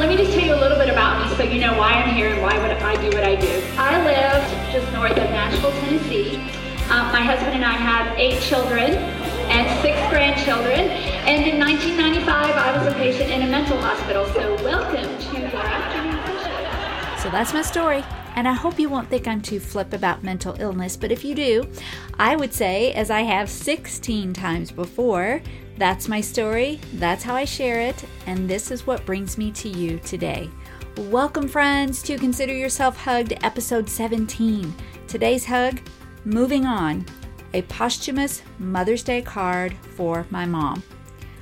let me just tell you a little bit about me so you know why I'm here and why would I do what I do. I live just north of Nashville, Tennessee. Um, my husband and I have eight children and six grandchildren. And in 1995, I was a patient in a mental hospital. So welcome to your afternoon session. So that's my story. And I hope you won't think I'm too flip about mental illness, but if you do, I would say, as I have 16 times before, that's my story, that's how I share it, and this is what brings me to you today. Welcome, friends, to Consider Yourself Hugged, episode 17. Today's hug Moving On, a posthumous Mother's Day card for my mom.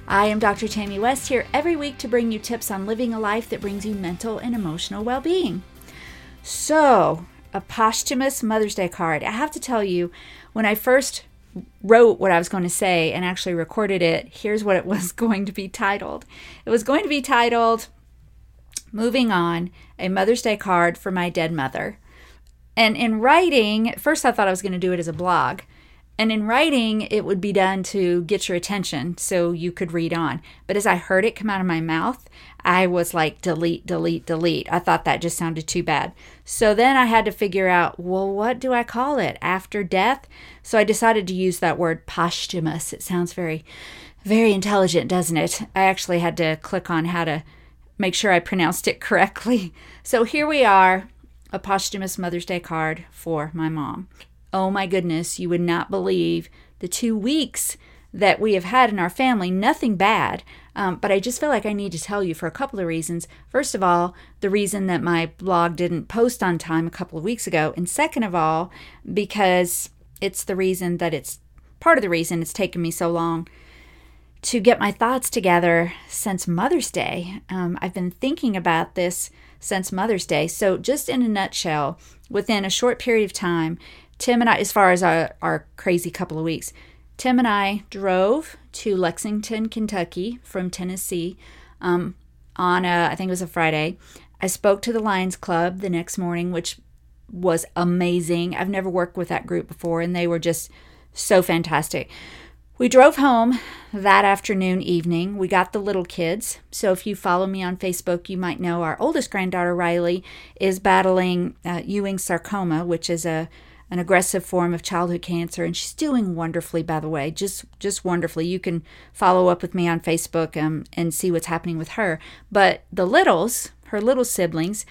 I am Dr. Tammy West here every week to bring you tips on living a life that brings you mental and emotional well being. So, a posthumous Mother's Day card. I have to tell you, when I first wrote what I was going to say and actually recorded it, here's what it was going to be titled. It was going to be titled Moving On, a Mother's Day card for my dead mother. And in writing, first I thought I was going to do it as a blog. And in writing, it would be done to get your attention so you could read on. But as I heard it come out of my mouth, I was like, delete, delete, delete. I thought that just sounded too bad. So then I had to figure out, well, what do I call it? After death? So I decided to use that word posthumous. It sounds very, very intelligent, doesn't it? I actually had to click on how to make sure I pronounced it correctly. So here we are a posthumous Mother's Day card for my mom. Oh my goodness, you would not believe the two weeks that we have had in our family. Nothing bad, um, but I just feel like I need to tell you for a couple of reasons. First of all, the reason that my blog didn't post on time a couple of weeks ago. And second of all, because it's the reason that it's part of the reason it's taken me so long to get my thoughts together since Mother's Day. Um, I've been thinking about this since Mother's Day. So, just in a nutshell, within a short period of time, Tim and I, as far as our, our crazy couple of weeks, Tim and I drove to Lexington, Kentucky from Tennessee um, on a, I think it was a Friday. I spoke to the Lions Club the next morning, which was amazing. I've never worked with that group before, and they were just so fantastic. We drove home that afternoon, evening. We got the little kids. So, if you follow me on Facebook, you might know our oldest granddaughter, Riley, is battling uh, Ewing sarcoma, which is a an aggressive form of childhood cancer and she's doing wonderfully by the way. Just just wonderfully. You can follow up with me on facebook um, and see what's happening with her. But the littles her little siblings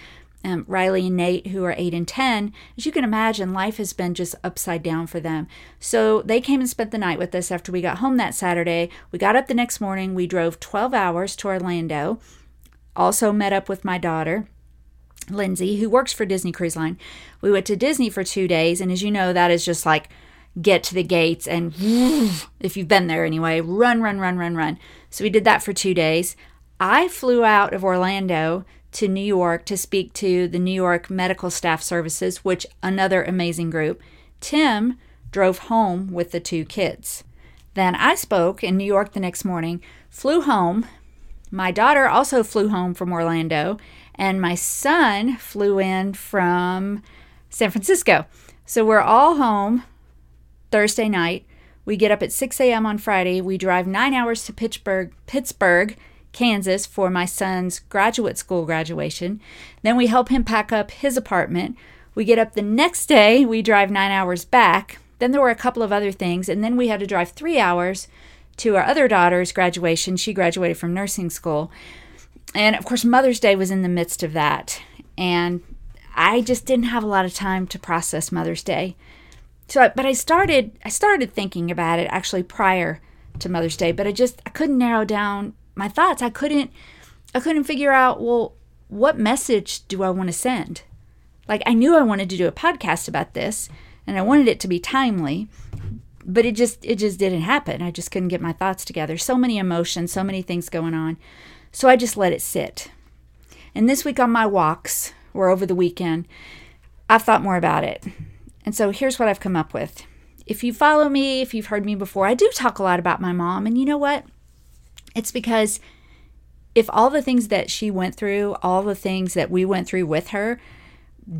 um, riley and nate who are 8 and 10 as you can imagine life has been just upside down for them. So they came and spent the night with us after we got home that saturday. We got up the next morning. We drove 12 hours to orlando. Also met up with my daughter Lindsay, who works for Disney Cruise Line. We went to Disney for two days, and as you know, that is just like get to the gates and if you've been there anyway, run, run, run, run, run. So we did that for two days. I flew out of Orlando to New York to speak to the New York Medical Staff Services, which another amazing group. Tim drove home with the two kids. Then I spoke in New York the next morning, flew home. My daughter also flew home from Orlando, and my son flew in from San Francisco. So we're all home Thursday night. We get up at 6 a.m. on Friday. We drive nine hours to Pittsburgh, Pittsburg, Kansas for my son's graduate school graduation. Then we help him pack up his apartment. We get up the next day. We drive nine hours back. Then there were a couple of other things. And then we had to drive three hours to our other daughter's graduation. She graduated from nursing school and of course, Mother's Day was in the midst of that. And I just didn't have a lot of time to process Mother's Day. So, but I started, I started thinking about it actually prior to Mother's Day, but I just, I couldn't narrow down my thoughts. I couldn't, I couldn't figure out, well, what message do I want to send? Like, I knew I wanted to do a podcast about this and I wanted it to be timely, but it just, it just didn't happen. I just couldn't get my thoughts together. So many emotions, so many things going on. So I just let it sit. And this week on my walks, or over the weekend, I've thought more about it. And so here's what I've come up with. If you follow me, if you've heard me before, I do talk a lot about my mom. And you know what? It's because if all the things that she went through, all the things that we went through with her,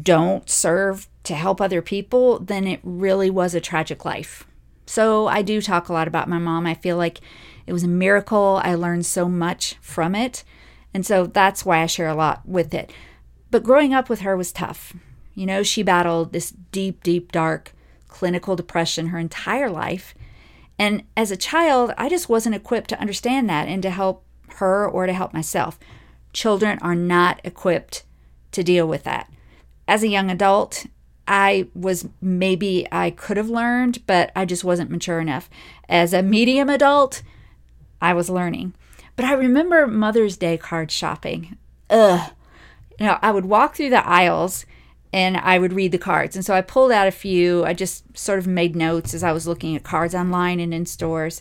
don't serve to help other people, then it really was a tragic life. So I do talk a lot about my mom. I feel like it was a miracle. I learned so much from it. And so that's why I share a lot with it. But growing up with her was tough. You know, she battled this deep, deep, dark clinical depression her entire life. And as a child, I just wasn't equipped to understand that and to help her or to help myself. Children are not equipped to deal with that. As a young adult, I was maybe I could have learned, but I just wasn't mature enough. As a medium adult, I was learning. But I remember Mother's Day card shopping. Ugh. You know, I would walk through the aisles and I would read the cards. And so I pulled out a few. I just sort of made notes as I was looking at cards online and in stores.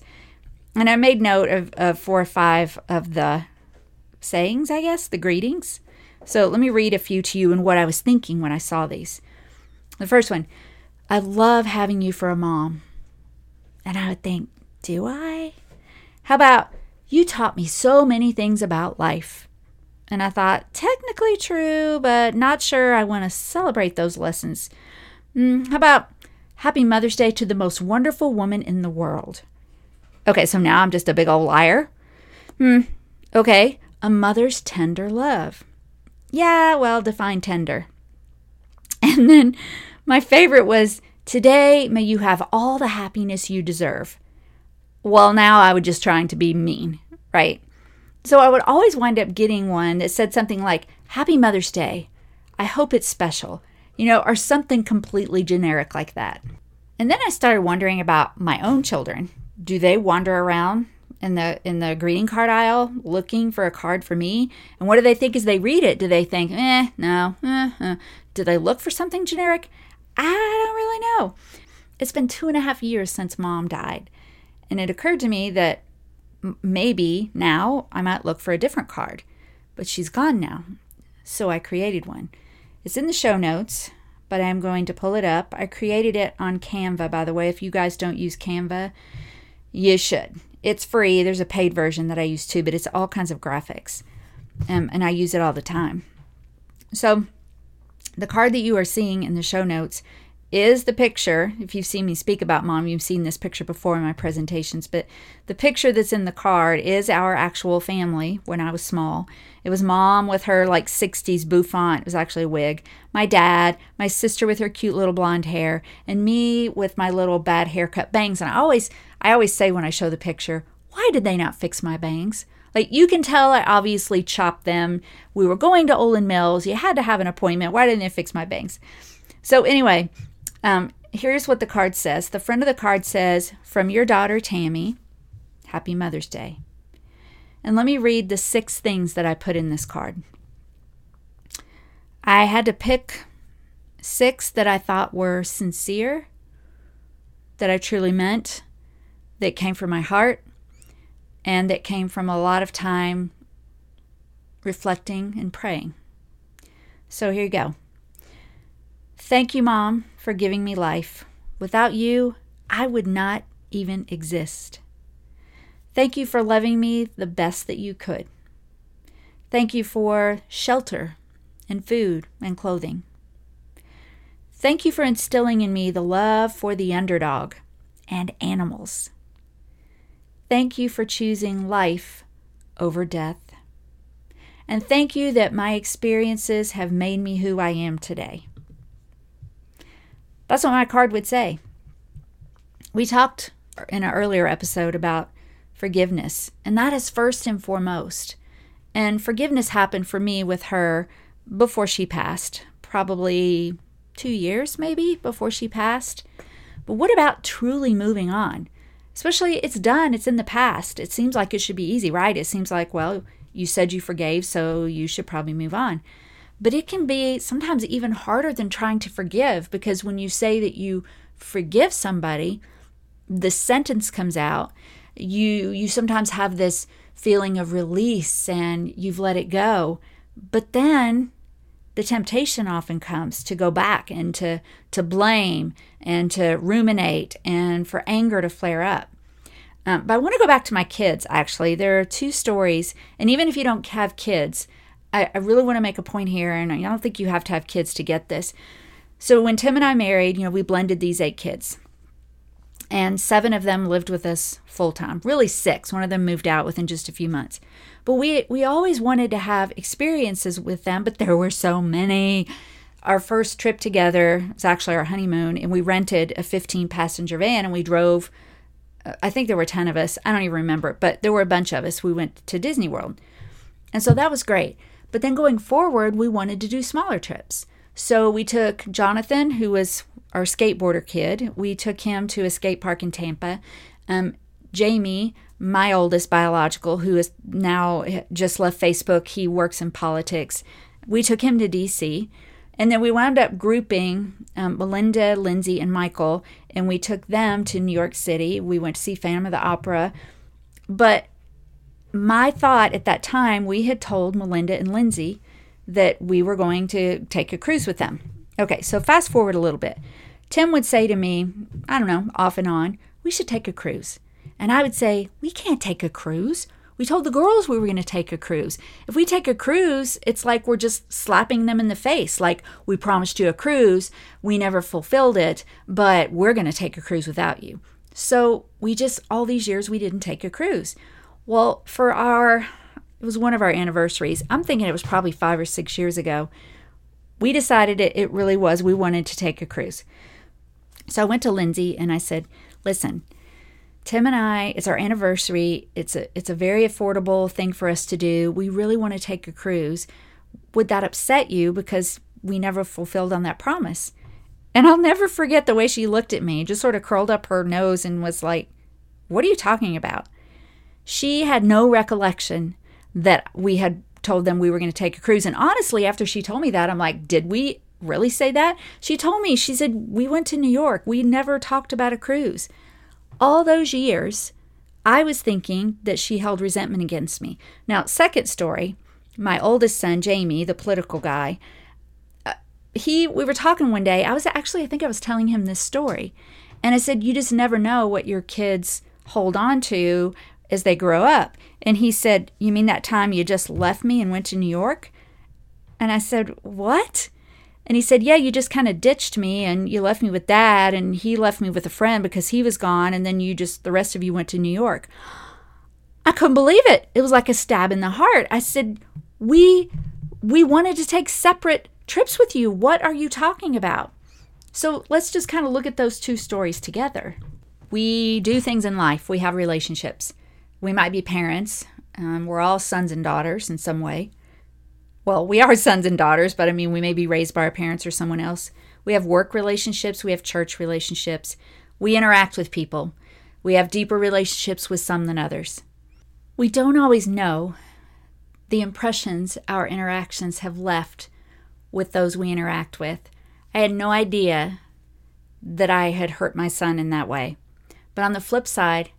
And I made note of, of four or five of the sayings, I guess, the greetings. So let me read a few to you and what I was thinking when I saw these. The first one I love having you for a mom. And I would think, do I? How about, you taught me so many things about life? And I thought, technically true, but not sure I want to celebrate those lessons. Mm, how about, Happy Mother's Day to the most wonderful woman in the world? Okay, so now I'm just a big old liar. Hmm, okay, a mother's tender love. Yeah, well, define tender. And then my favorite was, Today may you have all the happiness you deserve. Well, now I was just trying to be mean, right? So I would always wind up getting one that said something like, Happy Mother's Day. I hope it's special, you know, or something completely generic like that. And then I started wondering about my own children. Do they wander around in the in the greeting card aisle looking for a card for me? And what do they think as they read it? Do they think, eh, no, eh, eh. Do they look for something generic? I don't really know. It's been two and a half years since mom died. And it occurred to me that maybe now I might look for a different card, but she's gone now. So I created one. It's in the show notes, but I'm going to pull it up. I created it on Canva, by the way. If you guys don't use Canva, you should. It's free. There's a paid version that I use too, but it's all kinds of graphics. Um, and I use it all the time. So the card that you are seeing in the show notes is the picture. If you've seen me speak about mom, you've seen this picture before in my presentations, but the picture that's in the card is our actual family when I was small. It was mom with her like 60s bouffant, it was actually a wig, my dad, my sister with her cute little blonde hair, and me with my little bad haircut bangs. And I always I always say when I show the picture, why did they not fix my bangs? Like you can tell I obviously chopped them. We were going to Olan Mills. You had to have an appointment. Why didn't they fix my bangs? So anyway, um, here's what the card says. The front of the card says, From your daughter Tammy, Happy Mother's Day. And let me read the six things that I put in this card. I had to pick six that I thought were sincere, that I truly meant, that came from my heart, and that came from a lot of time reflecting and praying. So here you go. Thank you, Mom, for giving me life. Without you, I would not even exist. Thank you for loving me the best that you could. Thank you for shelter and food and clothing. Thank you for instilling in me the love for the underdog and animals. Thank you for choosing life over death. And thank you that my experiences have made me who I am today. That's what my card would say. We talked in an earlier episode about forgiveness, and that is first and foremost. And forgiveness happened for me with her before she passed, probably two years maybe before she passed. But what about truly moving on? Especially, it's done, it's in the past. It seems like it should be easy, right? It seems like, well, you said you forgave, so you should probably move on. But it can be sometimes even harder than trying to forgive because when you say that you forgive somebody, the sentence comes out. You you sometimes have this feeling of release and you've let it go. But then the temptation often comes to go back and to to blame and to ruminate and for anger to flare up. Um, but I want to go back to my kids. Actually, there are two stories, and even if you don't have kids, I, I really want to make a point here, and I don't think you have to have kids to get this. So when Tim and I married, you know, we blended these eight kids. and seven of them lived with us full time. Really six. One of them moved out within just a few months. But we we always wanted to have experiences with them, but there were so many. Our first trip together was actually our honeymoon, and we rented a 15 passenger van and we drove. uh, I think there were 10 of us. I don't even remember, but there were a bunch of us. We went to Disney World. And so that was great. But then going forward, we wanted to do smaller trips. So we took Jonathan, who was our skateboarder kid, we took him to a skate park in Tampa. Um, Jamie, my oldest biological, who is now just left Facebook, he works in politics. We took him to DC. And then we wound up grouping um, Melinda, Lindsay, and Michael, and we took them to New York City. We went to see Phantom of the Opera. But my thought at that time, we had told Melinda and Lindsay that we were going to take a cruise with them. Okay, so fast forward a little bit. Tim would say to me, I don't know, off and on, we should take a cruise. And I would say, we can't take a cruise. We told the girls we were going to take a cruise. If we take a cruise, it's like we're just slapping them in the face. Like, we promised you a cruise, we never fulfilled it, but we're going to take a cruise without you. So we just, all these years, we didn't take a cruise. Well, for our, it was one of our anniversaries. I'm thinking it was probably five or six years ago. We decided it, it really was, we wanted to take a cruise. So I went to Lindsay and I said, listen, Tim and I, it's our anniversary. It's a it's a very affordable thing for us to do. We really want to take a cruise. Would that upset you because we never fulfilled on that promise? And I'll never forget the way she looked at me, just sort of curled up her nose and was like, "What are you talking about?" She had no recollection that we had told them we were going to take a cruise. And honestly, after she told me that, I'm like, "Did we really say that?" She told me, she said, "We went to New York. We never talked about a cruise." all those years, I was thinking that she held resentment against me. Now, second story, my oldest son, Jamie, the political guy, uh, he we were talking one day. I was actually I think I was telling him this story. And I said, "You just never know what your kids hold on to as they grow up." And he said, "You mean that time you just left me and went to New York?" And I said, "What?" And he said, Yeah, you just kind of ditched me and you left me with dad, and he left me with a friend because he was gone, and then you just, the rest of you went to New York. I couldn't believe it. It was like a stab in the heart. I said, We we wanted to take separate trips with you. What are you talking about? So let's just kind of look at those two stories together. We do things in life, we have relationships. We might be parents. Um, we're all sons and daughters in some way well, we are sons and daughters, but I mean, we may be raised by our parents or someone else. We have work relationships, we have church relationships, we interact with people. We have deeper relationships with some than others. We don't always know the impressions our interactions have left with those we interact with. I had no idea that I had hurt my son in that way. But on the flip side,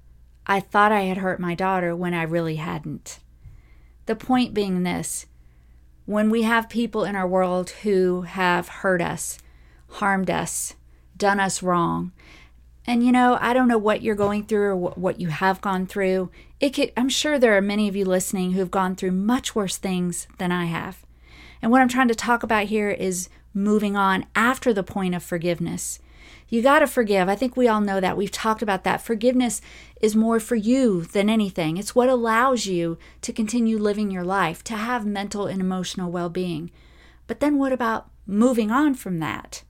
I thought I had hurt my daughter when I really hadn't. The point being this when we have people in our world who have hurt us, harmed us, done us wrong. And you know, I don't know what you're going through or what you have gone through. It could, I'm sure there are many of you listening who've gone through much worse things than I have. And what I'm trying to talk about here is moving on after the point of forgiveness. You got to forgive. I think we all know that. We've talked about that. Forgiveness is more for you than anything. It's what allows you to continue living your life, to have mental and emotional well being. But then what about moving on from that?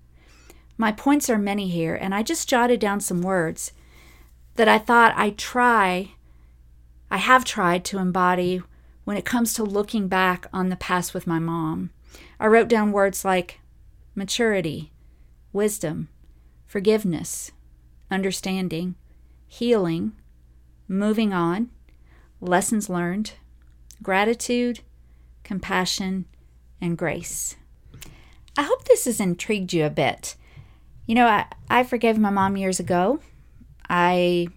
My points are many here, and I just jotted down some words that I thought I try, I have tried to embody when it comes to looking back on the past with my mom. I wrote down words like maturity, wisdom, forgiveness, understanding, healing, moving on, lessons learned, gratitude, compassion, and grace. I hope this has intrigued you a bit. You know, I, I forgave my mom years ago. I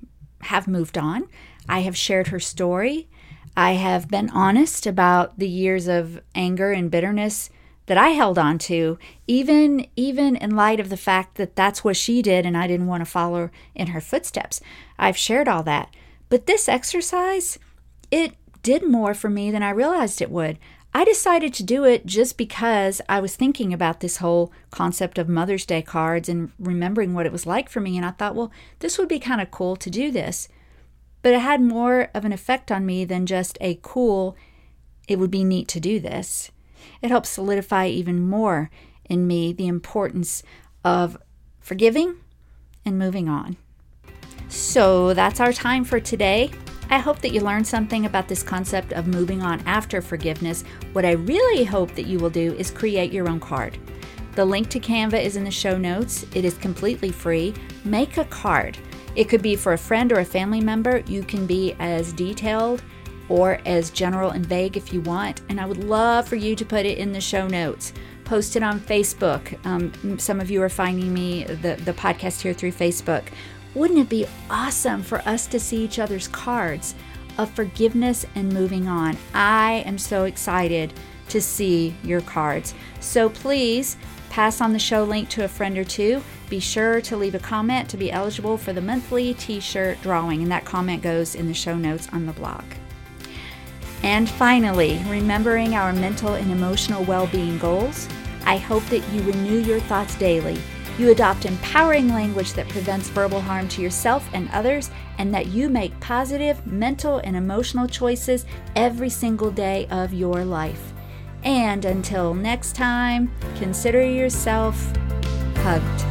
have moved on. I have shared her story. I have been honest about the years of anger and bitterness that I held on to, even even in light of the fact that that's what she did and I didn't want to follow in her footsteps. I've shared all that. But this exercise, it did more for me than I realized it would. I decided to do it just because I was thinking about this whole concept of Mother's Day cards and remembering what it was like for me. And I thought, well, this would be kind of cool to do this. But it had more of an effect on me than just a cool, it would be neat to do this. It helped solidify even more in me the importance of forgiving and moving on. So that's our time for today. I hope that you learned something about this concept of moving on after forgiveness. What I really hope that you will do is create your own card. The link to Canva is in the show notes. It is completely free. Make a card. It could be for a friend or a family member. You can be as detailed or as general and vague if you want. And I would love for you to put it in the show notes. Post it on Facebook. Um, some of you are finding me, the, the podcast here through Facebook. Wouldn't it be awesome for us to see each other's cards of forgiveness and moving on? I am so excited to see your cards. So please pass on the show link to a friend or two. Be sure to leave a comment to be eligible for the monthly t shirt drawing, and that comment goes in the show notes on the blog. And finally, remembering our mental and emotional well being goals, I hope that you renew your thoughts daily you adopt empowering language that prevents verbal harm to yourself and others, and that you make positive mental and emotional choices every single day of your life. And until next time, consider yourself hugged.